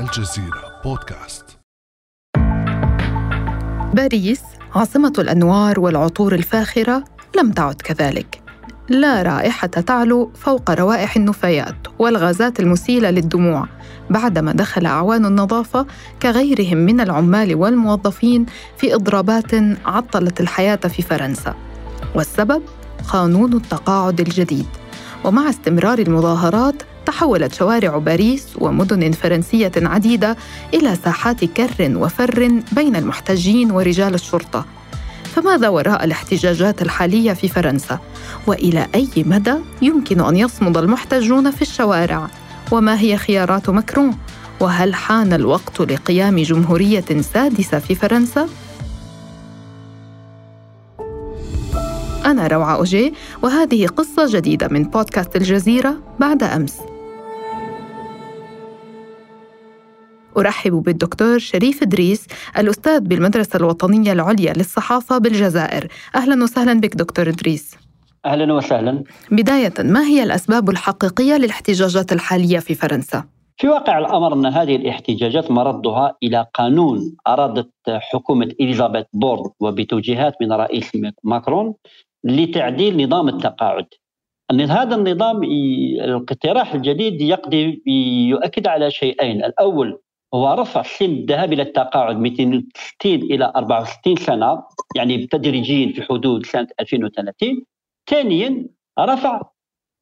الجزيرة بودكاست. باريس عاصمة الأنوار والعطور الفاخرة لم تعد كذلك. لا رائحة تعلو فوق روائح النفايات والغازات المسيلة للدموع. بعدما دخل أعوان النظافة كغيرهم من العمال والموظفين في إضرابات عطلت الحياة في فرنسا. والسبب؟ قانون التقاعد الجديد. ومع استمرار المظاهرات تحولت شوارع باريس ومدن فرنسية عديدة إلى ساحات كر وفر بين المحتجين ورجال الشرطة فماذا وراء الاحتجاجات الحالية في فرنسا؟ وإلى أي مدى يمكن أن يصمد المحتجون في الشوارع؟ وما هي خيارات مكرون؟ وهل حان الوقت لقيام جمهورية سادسة في فرنسا؟ أنا روعة أوجي وهذه قصة جديدة من بودكاست الجزيرة بعد أمس أرحب بالدكتور شريف إدريس الأستاذ بالمدرسة الوطنية العليا للصحافة بالجزائر أهلا وسهلا بك دكتور إدريس أهلا وسهلا بداية ما هي الأسباب الحقيقية للاحتجاجات الحالية في فرنسا؟ في واقع الأمر أن هذه الاحتجاجات مردها إلى قانون أرادت حكومة إليزابيث بورد وبتوجيهات من رئيس ماكرون لتعديل نظام التقاعد. هذا النظام الاقتراح الجديد يقضي يؤكد على شيئين، الأول هو رفع سن الذهاب إلى التقاعد من 62 إلى 64 سنة يعني تدريجيا في حدود سنة 2030 ثانيا رفع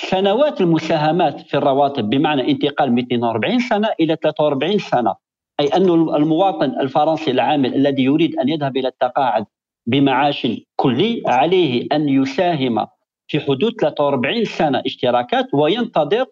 سنوات المساهمات في الرواتب بمعنى انتقال من 42 سنة إلى 43 سنة. أي أن المواطن الفرنسي العامل الذي يريد أن يذهب إلى التقاعد بمعاش كلي عليه أن يساهم في حدود 43 سنة اشتراكات وينتظر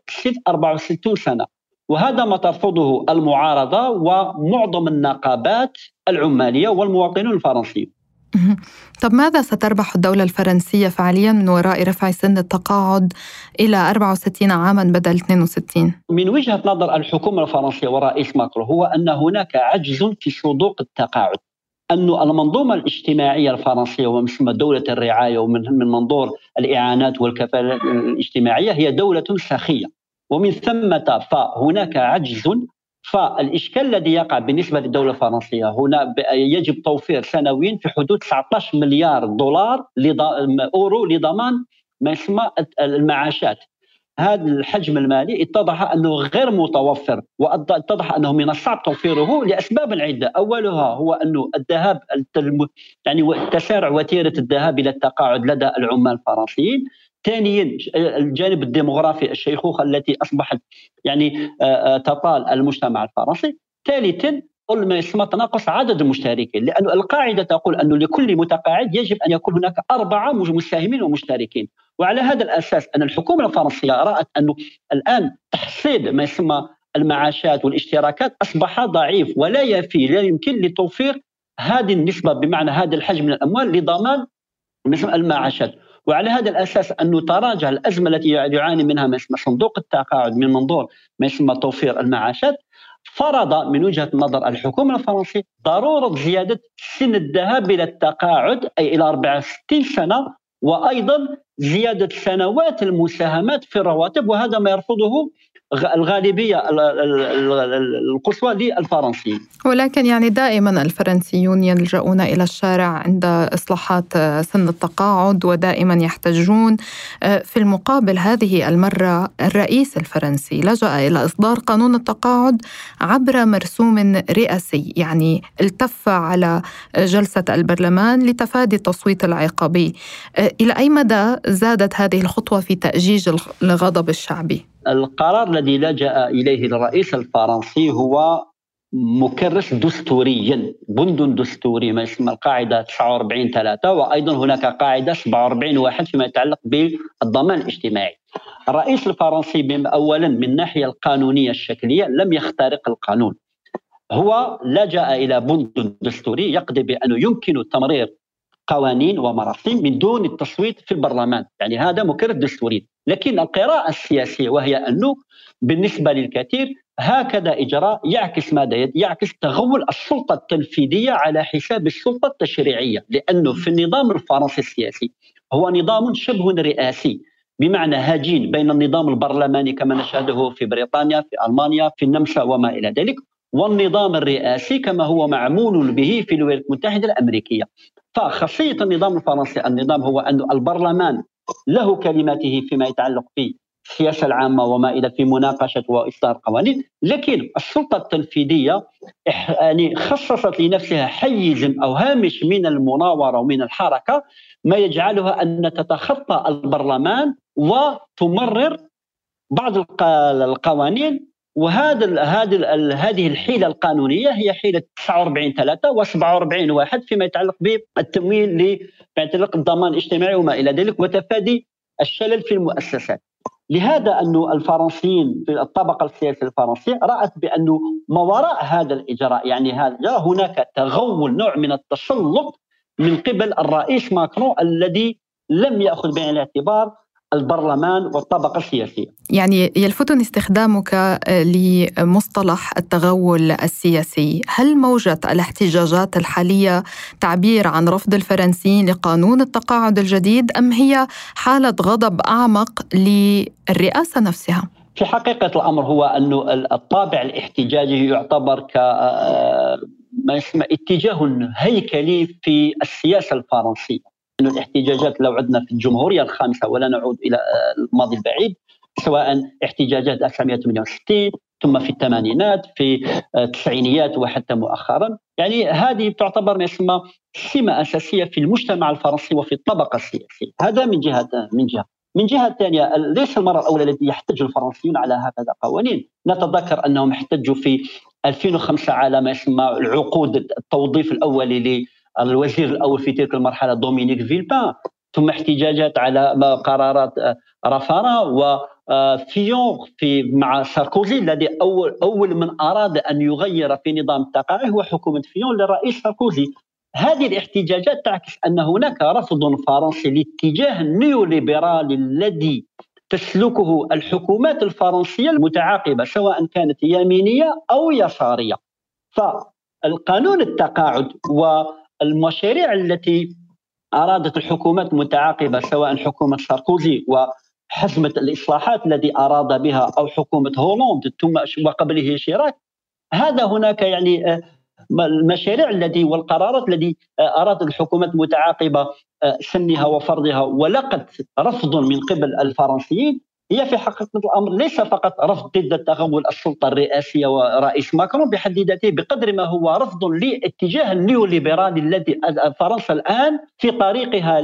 64 سنة. وهذا ما ترفضه المعارضة ومعظم النقابات العمالية والمواطنون الفرنسيون. طب ماذا ستربح الدولة الفرنسية فعليا من وراء رفع سن التقاعد إلى 64 عاما بدل 62 من وجهة نظر الحكومة الفرنسية ورئيس ماكرون هو أن هناك عجز في صندوق التقاعد. أن المنظومة الاجتماعية الفرنسية ومسمى دولة الرعاية ومن من منظور الإعانات والكفالة الاجتماعية هي دولة سخية. ومن ثم فهناك عجز فالاشكال الذي يقع بالنسبة للدولة الفرنسية. هنا يجب توفير سنويا في حدود 19 مليار دولار أورو لضمان ما يسمى المعاشات. هذا الحجم المالي اتضح أنه غير متوفر واتضح أنه من الصعب توفيره لأسباب عده أولها هو أنه الذهاب يعني تسارع وتيرة الذهاب إلى التقاعد لدى العمال الفرنسيين. ثانيا الجانب الديموغرافي الشيخوخة التي أصبحت يعني تطال المجتمع الفرنسي. ثالثا قل ما يسمى تناقص عدد المشتركين لأن القاعدة تقول أنه لكل متقاعد يجب أن يكون هناك أربعة مساهمين ومشتركين. وعلى هذا الأساس أن الحكومة الفرنسية رأت أنه الآن تحصيل ما يسمى المعاشات والاشتراكات أصبح ضعيف ولا يفي لا يمكن لتوفير هذه النسبة بمعنى هذا الحجم من الأموال لضمان المعاشات. وعلى هذا الأساس انه تراجع الأزمة التي يعاني منها ما يسمى صندوق التقاعد من منظور ما يسمى توفير المعاشات فرض من وجهة نظر الحكومة الفرنسية ضرورة زيادة سن الذهاب إلى التقاعد أي إلى 64 سنة وأيضا زيادة سنوات المساهمات في الرواتب وهذا ما يرفضه الغالبية القصوى للفرنسيين ولكن يعني دائما الفرنسيون يلجؤون إلى الشارع عند إصلاحات سن التقاعد ودائما يحتجون في المقابل هذه المرة الرئيس الفرنسي لجأ إلى إصدار قانون التقاعد عبر مرسوم رئاسي. يعني التف على جلسة البرلمان لتفادي التصويت العقابي. إلى أي مدى زادت هذه الخطوة في تأجيج الغضب الشعبي؟ القرار الذي لجأ إليه الرئيس الفرنسي هو مكرس دستوريا بند دستوري ما يسمى القاعدة 49 3 وأيضا هناك قاعدة 47 واحد فيما يتعلق بالضمان الاجتماعي. الرئيس الفرنسي أولا من الناحية القانونية الشكلية لم يخترق القانون. هو لجأ إلى بند دستوري يقضي بأنه يمكن تمرير قوانين ومراسيم من دون التصويت في البرلمان. يعني هذا مكرر دستوري لكن القراءة السياسية وهي أنه بالنسبة للكثير هكذا إجراء يعكس ماذا؟ يعكس تغول السلطة التنفيذية على حساب السلطة التشريعية. لأنه في النظام الفرنسي السياسي هو نظام شبه رئاسي. بمعنى هجين بين النظام البرلماني كما نشاهده في بريطانيا في ألمانيا في النمسا وما إلى ذلك. والنظام الرئاسي كما هو معمول به في الولايات المتحدة الأمريكية. فخاصيه النظام الفرنسي النظام هو أن البرلمان له كلمته فيما يتعلق في السياسة العامة وما إلى في مناقشة وإصدار قوانين لكن السلطة التنفيذية يعني خصصت لنفسها حيز أو هامش من المناورة ومن الحركة. ما يجعلها أن تتخطى البرلمان وتمرر بعض القوانين وهذا هذه هذه الحيلة القانونية هي حيلة 49 3 و47 واحد فيما يتعلق بالتمويل فيما يتعلق بالضمان الاجتماعي وما إلى ذلك وتفادي الشلل في المؤسسات. لهذا أن الفرنسيين في الطبقة السياسية الفرنسية رأت بأنه ما وراء هذا الإجراء يعني هذا هناك تغول نوع من التسلط من قبل الرئيس ماكرون الذي لم يأخذ بعين الاعتبار البرلمان والطبقة السياسية. يعني يلفتني استخدامك لمصطلح التغول السياسي. هل موجة الاحتجاجات الحالية تعبير عن رفض الفرنسيين لقانون التقاعد الجديد أم هي حالة غضب أعمق للرئاسة نفسها؟ في حقيقة الأمر هو أن الطابع الاحتجاجي يعتبر ك ما يسمى اتجاه هيكلي في السياسة الفرنسية. أن الاحتجاجات لو عدنا في الجمهورية الخامسة ولا نعود إلى الماضي البعيد سواء احتجاجات 1968 ثم في الثمانينات في التسعينيات وحتى مؤخرا. يعني هذه تعتبر ما يسمى سمة أساسية في المجتمع الفرنسي وفي الطبقة السياسية. هذا من جهة من جهة. من جهة ثانية ليس المرة الأولى التي يحتج الفرنسيون على هكذا قوانين. نتذكر أنهم احتجوا في 2005 على ما يسمى العقود التوظيف الأولي الوزير الأول في تلك المرحلة دومينيك فيلبان ثم احتجاجات على قرارات آه، رافارا آه، في مع ساركوزي الذي أول أول من أراد أن يغير في نظام التقاعد هو حكومة فيون للرئيس ساركوزي. هذه الاحتجاجات تعكس أن هناك رفض فرنسي لاتجاه النيوليبرالي الذي تسلكه الحكومات الفرنسية المتعاقبة سواء كانت يمينية أو يسارية. فالقانون التقاعد و المشاريع التي أرادت الحكومات المتعاقبه سواء حكومة ساركوزي وحزمة الإصلاحات الذي أراد بها أو حكومة هولوند ثم وقبله شيراك هذا هناك يعني آه، المشاريع الذي والقرارات التي آه، أرادت الحكومات المتعاقبه آه، سنها وفرضها ولقت رفض من قبل الفرنسيين هي في حقيقة الأمر ليس فقط رفض ضد تغول السلطة الرئاسية ورئيس ماكرون بحد ذاته بقدر ما هو رفض لاتجاه النيوليبرالي الذي فرنسا الآن في طريقها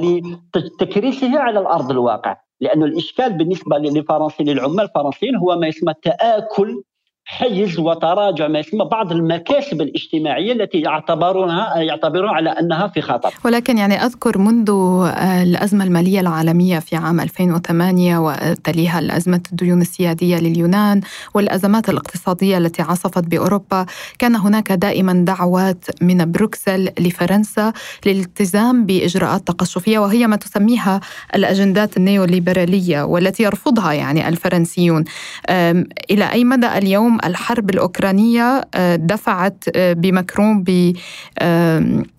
لتكريسه على الأرض الواقع. لأن الإشكال بالنسبة للفرنسيين للعمال الفرنسيين هو ما يسمى تآكل حيز وتراجع ما يسمى بعض المكاسب الاجتماعية التي يعتبرونها يعتبرون على أنها في خطر. ولكن يعني أذكر منذ آه، الأزمة المالية العالمية في عام 2008 وتليها الأزمة الديون السياديه لليونان والأزمات الاقتصادية التي عصفت بأوروبا كان هناك دائما دعوات من بروكسل لفرنسا للالتزام بإجراءات تقشفيه وهي ما تسميها الأجندات النيوليبرالية والتي يرفضها يعني الفرنسيون. إلى أي مدى اليوم الحرب الأوكرانية آه، دفعت آه، بمكرون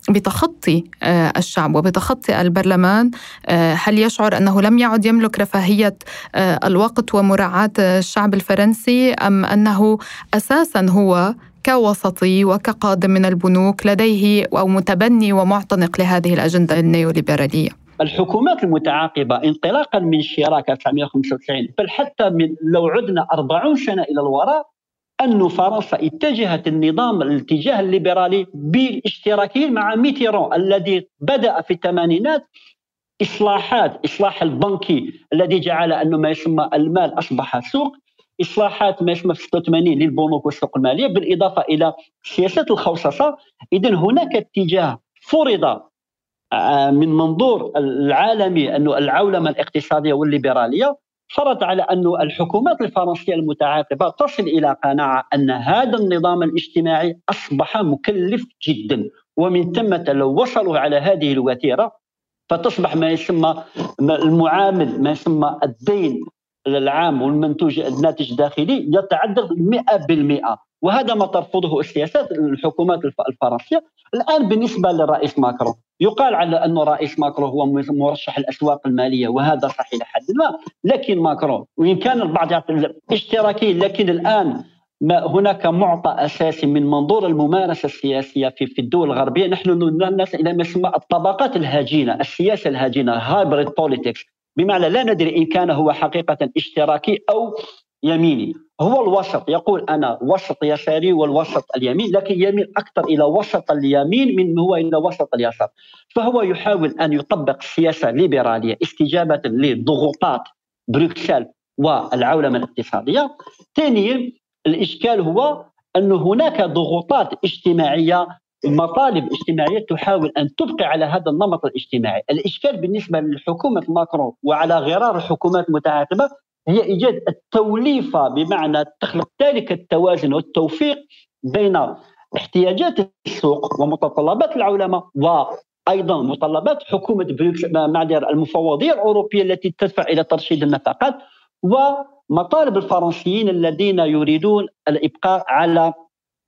بتخطي آه، الشعب وبتخطي البرلمان. هل يشعر أنه لم يعد يملك رفاهية الوقت ومراعاة الشعب الفرنسي أم أنه أساسا هو كوسطي وكقادم من البنوك لديه أو متبني ومعتنق لهذه الأجندة النيوليبرالية؟ الحكومات المتعاقبة انطلاقا من شيراك 1995 بل حتى من لو عدنا 40 سنة إلى الوراء أن فرنسا اتجهت النظام الاتجاه الليبرالي بالاشتراكيين مع ميتيرون الذي بدأ في الثمانينات. إصلاحات إصلاح البنكي الذي جعل أنه ما يسمى المال أصبح سوق. إصلاحات ما يسمى في 86 للبنوك والسوق المالية بالإضافة إلى سياسة الخوصصة إذا هناك اتجاه فرض آه، من منظور العالمي أنه العولمة الاقتصادية والليبرالية. فرض على أن الحكومات الفرنسية المتعاقبة تصل إلى قناعة أن هذا النظام الاجتماعي أصبح مكلف جدا. ومن ثم لو وصلوا على هذه الوتيرة فتصبح ما يسمى المعامل ما يسمى الدين العام والمنتوج الناتج الداخلي يتعدى 100% وهذا ما ترفضه السياسات الحكومات الفرنسية. الآن بالنسبة للرئيس ماكرون يقال على أن الرئيس ماكرون هو مرشح الأسواق المالية وهذا صحيح إلى حد ما. لكن ماكرون وإن كان البعض يعطي اشتراكي لكن الآن ما هناك معطى أساسي من منظور الممارسة السياسية في في الدول الغربية. نحن الناس إلى ما يسمى الطبقات الهجينة، السياسة الهجينة hybrid politics بمعنى لا ندري إن كان هو حقيقة اشتراكي أو يميني. هو الوسط يقول أنا وسط يساري والوسط اليمين لكن يميل أكثر إلى وسط اليمين من هو إلى وسط اليسار. فهو يحاول أن يطبق سياسة ليبرالية استجابة لضغوطات بروكسل والعولمة الاقتصادية. ثانيا الإشكال هو أن هناك ضغوطات اجتماعية مطالب اجتماعية تحاول أن تبقي على هذا النمط الاجتماعي، الإشكال بالنسبة لحكومه ماكرون وعلى غرار الحكومات المتعاقبه هي إيجاد التوليفة بمعنى تخلق ذلك التوازن والتوفيق بين احتياجات السوق ومتطلبات العولمه وأيضا متطلبات حكومة معذره المفوضية الأوروبية التي تدفع إلى ترشيد النفقات ومطالب الفرنسيين الذين يريدون الإبقاء على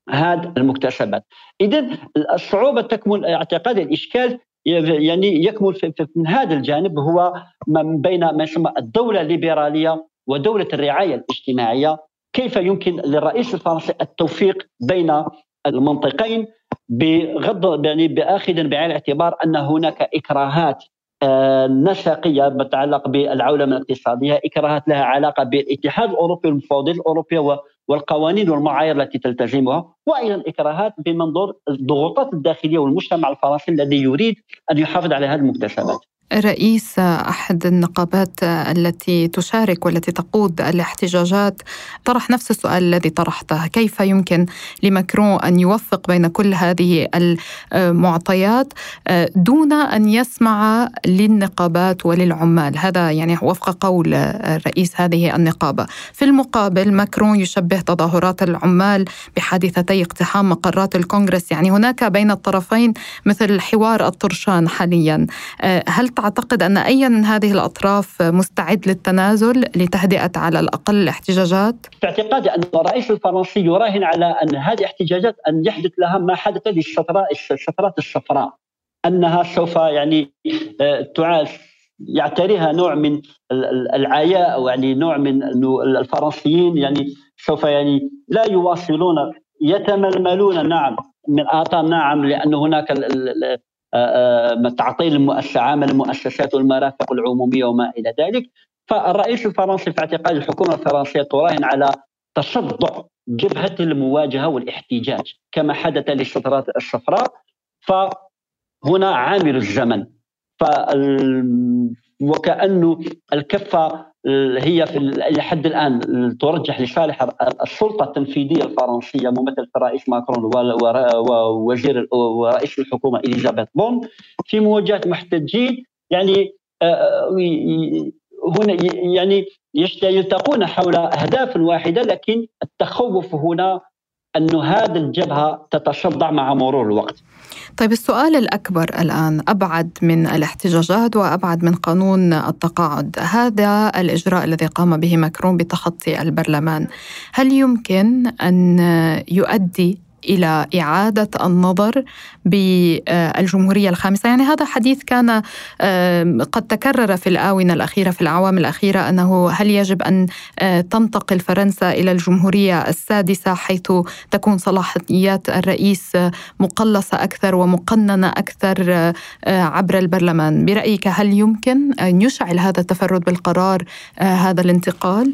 هذه المكتسبات. اذا الصعوبة تكمن اعتقاد الإشكال يعني يكمن في من هذا الجانب هو من بين ما يسمى الدولة الليبرالية ودولة الرعاية الاجتماعية. كيف يمكن للرئيس الفرنسي التوفيق بين المنطقين بغض يعني بآخذ بعين الاعتبار أن هناك إكراهات آه، نسقية تتعلق بالعولمة الاقتصادية، إكراهات لها علاقة بالاتحاد الأوروبي والمفوضيه الاوروبيه والقوانين والمعايير التي تلتزمها، وأيضا اكراهات بمنظور الضغوطات الداخلية والمجتمع الفرنسي الذي يريد أن يحافظ على هذه المكتسبات. رئيس أحد النقابات التي تشارك والتي تقود الاحتجاجات. طرح نفس السؤال الذي طرحته. كيف يمكن لماكرون أن يوفق بين كل هذه المعطيات دون أن يسمع للنقابات وللعمال؟ هذا يعني وفق قول رئيس هذه النقابة. في المقابل ماكرون يشبه تظاهرات العمال بحادثتي اقتحام مقرات الكونغرس. يعني هناك بين الطرفين مثل حوار الطرشان حاليا. هل تعتقد أن أي من هذه الأطراف مستعد للتنازل لتهدئة على الأقل الاحتجاجات؟ في اعتقادي أن الرئيس الفرنسي يراهن على أن هذه الاحتجاجات أن يحدث لها ما حدث للشفراء الشفرات الصفراء أنها سوف يعني آه، تعاش يعتريها نوع من العياء أو يعني نوع من الفرنسيين يعني سوف يعني لا يواصلون يتململون نعم من اعطاء نعم لأن هناك تعطيل المؤسسة عمل المؤسسات والمرافق العمومية وما إلى ذلك. فالرئيس الفرنسي في اعتقاد الحكومة الفرنسية تراهن على تصدع جبهة المواجهة والاحتجاج كما حدث للشطرات الصفراء. فهنا عامل الزمن. وكأنه الكفة هي في لحد الآن ترجح لصالح السلطة التنفيذية الفرنسية ممثل الرئيس ماكرون ووزير ورئيس الحكومة إليزابيث بون في مواجهة محتجين. يعني آه، هنا يعني يلتقون حول أهداف واحدة لكن التخوف هنا أن هذه الجبهة تتصدع مع مرور الوقت. طيب السؤال الأكبر الآن أبعد من الاحتجاجات وأبعد من قانون التقاعد. هذا الإجراء الذي قام به ماكرون بتخطي البرلمان. هل يمكن أن يؤدي إلى إعادة النظر بالجمهورية الخامسة، يعني هذا حديث كان قد تكرر في الآونة الأخيرة في الاعوام الأخيرة أنه هل يجب أن آه، تنتقل فرنسا إلى الجمهورية السادسة حيث تكون صلاحيات الرئيس مقلصة أكثر ومقننة أكثر آه، عبر البرلمان، برأيك هل يمكن أن يشعل هذا التفرد بالقرار آه، هذا الانتقال؟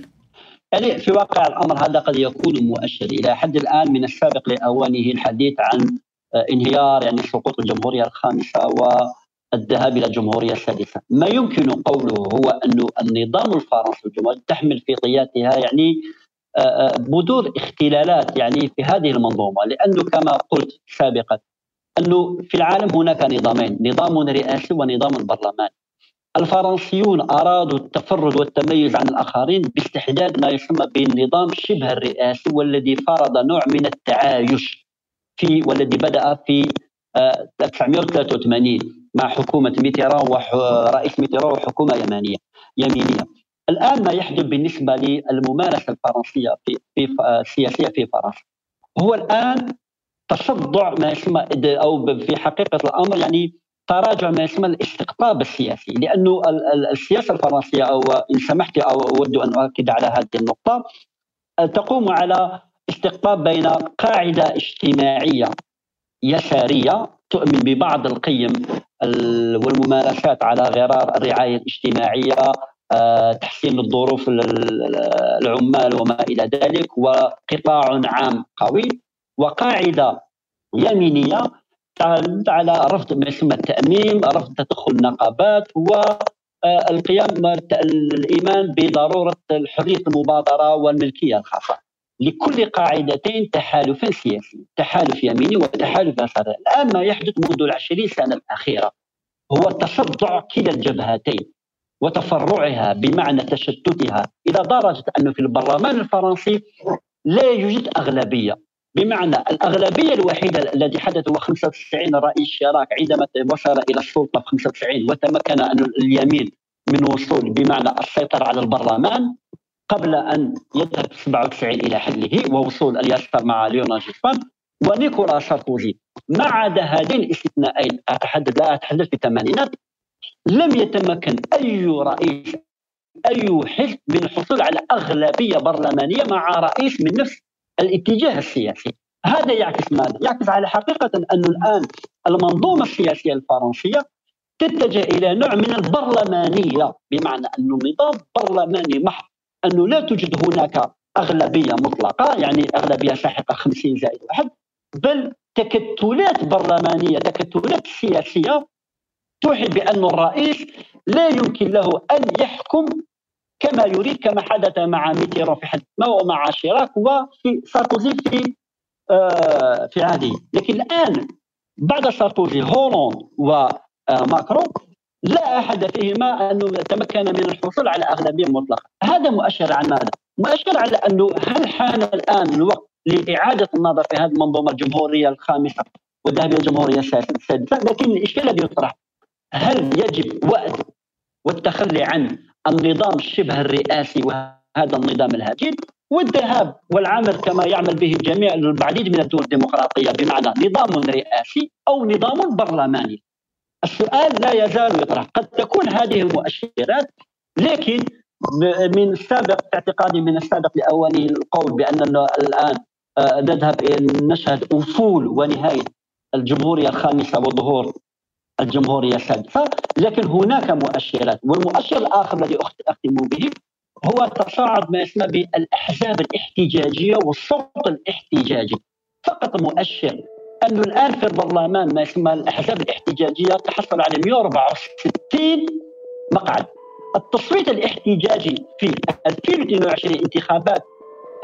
يعني في واقع الأمر هذا قد يكون مؤشر إلى حد الآن من السابق لأوانه الحديث عن آه، انهيار يعني سقوط الجمهورية الخامسة والذهاب إلى الجمهورية السادسة، ما يمكن قوله هو انه النظام الفرنسي الجمهوري تحمل في طياتها يعني آه، آه، بذور اختلالات يعني في هذه المنظومة لأنه كما قلت سابقا أنه في العالم هناك نظامين، نظام رئاسي ونظام برلماني. الفرنسيون أرادوا التفرد والتميز عن الآخرين باستحداث ما يسمى بالنظام شبه الرئاسي والذي فرض نوع من التعايش في والذي بدأ في 1983 آه، مع حكومة ميتيران ورئيس ميتيران وحكومة يمانية يمينية. الآن ما يحدث بالنسبة للممارسة الفرنسية في في السياسية في فرنسا. هو الآن تصدع ما يسمى أو في حقيقة الأمر يعني تراجع ما يسمى الاستقطاب السياسي لأنه السياسة الفرنسية أو إن سمحت أو أود أن أؤكد على هذه النقطة تقوم على استقطاب بين قاعدة اجتماعية يسارية تؤمن ببعض القيم والممارسات على غرار الرعاية الاجتماعية آه، تحسين الظروف العمال وما إلى ذلك وقطاع عام قوي وقاعدة يمينية تعتمد على رفض ما يسمى التأميم، رفض تدخل النقابات والقيام الإيمان بضرورة حريه المبادرة والملكية الخاصة. لكل قاعدتين تحالف سياسي، تحالف يميني وتحالف يساري، الآن ما يحدث منذ العشرين سنة الأخيرة هو تصدع كلا الجبهتين وتفرعها بمعنى تشتتها. إلى درجه انه في البرلمان الفرنسي لا يوجد أغلبية. بمعنى الأغلبية الوحيدة التي حدث هو 95 رئيس شراك عندما وصل إلى السلطة في 95 وتمكن أن اليمين من وصول بمعنى السيطرة على البرلمان قبل أن يذهب 97 إلى حله ووصول اليسار مع ليونال جوسبان ونيكولا ساركوزي. ما عدا هذين الاستثنائين اتحدث لا أتحدث في الثمانينات. لم يتمكن أي رئيس أي حزب من الحصول على أغلبية برلمانية مع رئيس من نفس الاتجاه السياسي هذا يعكس ماذا؟ يعكس على حقيقة أن الآن المنظومة السياسية الفرنسية تتجه إلى نوع من البرلمانية بمعنى أنه نظام برلماني محض أنه لا توجد هناك أغلبية مطلقة يعني أغلبية ساحقة 50 زائد واحد بل تكتلات برلمانية تكتلات سياسية توحي بأن الرئيس لا يمكن له أن يحكم كما يريد كما حدث مع ميتيرون في حد ما ومع شيراك وفي ساركوزي في آه في عهده. لكن الآن بعد ساركوزي هولاند وماكرون لا أحد فيهما أنه تمكن من الحصول على اغلبيه مطلقة. هذا مؤشر على ماذا؟ مؤشر على أنه هل حان الآن الوقت لإعادة النظر في هذه المنظومة الجمهورية الخامسة والذهاب إلى الجمهورية السادسة؟ لكن الإشكال الذي يطرح هل يجب وقت والتخلي عن النظام الشبه الرئاسي وهذا النظام الهجين والذهاب والعمل كما يعمل به الجميع العديد من الدول الديمقراطية بمعنى نظام رئاسي أو نظام برلماني. السؤال لا يزال يطرح، قد تكون هذه المؤشرات لكن من السابق اعتقادي من السابق لاوانه القول باننا الآن آه، نذهب نشهد افول ونهاية الجمهورية الخامسة وظهور الجمهورية السادسه لكن هناك مؤشرات والمؤشر الآخر الذي أختم به هو تصاعد ما يسمى بالأحزاب الاحتجاجية والصوت الاحتجاجي. فقط مؤشر انه الآن في البرلمان ما يسمى الأحزاب الاحتجاجية تحصل على 164 مقعد. التصويت الاحتجاجي في 2022 انتخابات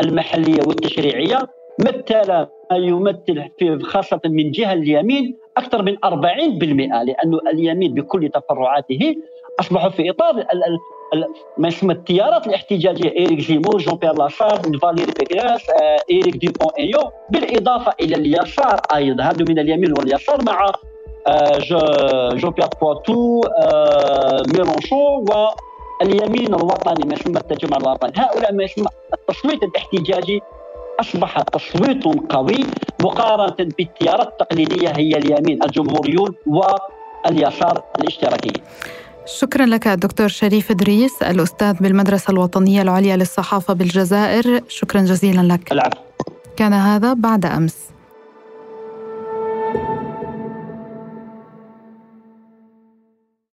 المحلية والتشريعية مثل ما يمثل في خاصة من جهة اليمين أكثر من 40% لأنه اليمين بكل تفرعاته أصبحوا في إطار ال ال ال ما يسمى التيارات الاحتجاجية. إيريك زيمور جون بيير لاشار فاليري بيغراس آه، إيريك ديبون إيو. بالإضافة إلى اليسار أيضا هذو من اليمين واليسار مع آه، جو بيير بواتو آه، ميرونشون واليمين الوطني ما يسمى التجمع الوطني هؤلاء ما يسمى التصويت الاحتجاجي أصبح تصويت قوي مقارنة بالتيارات التقليدية هي اليمين الجمهوريون واليسار الاشتراكي. شكرا لك دكتور شريف إدريس الأستاذ بالمدرسة الوطنية العليا للصحافة بالجزائر. شكرا جزيلا لك. العفو. كان هذا بعد أمس.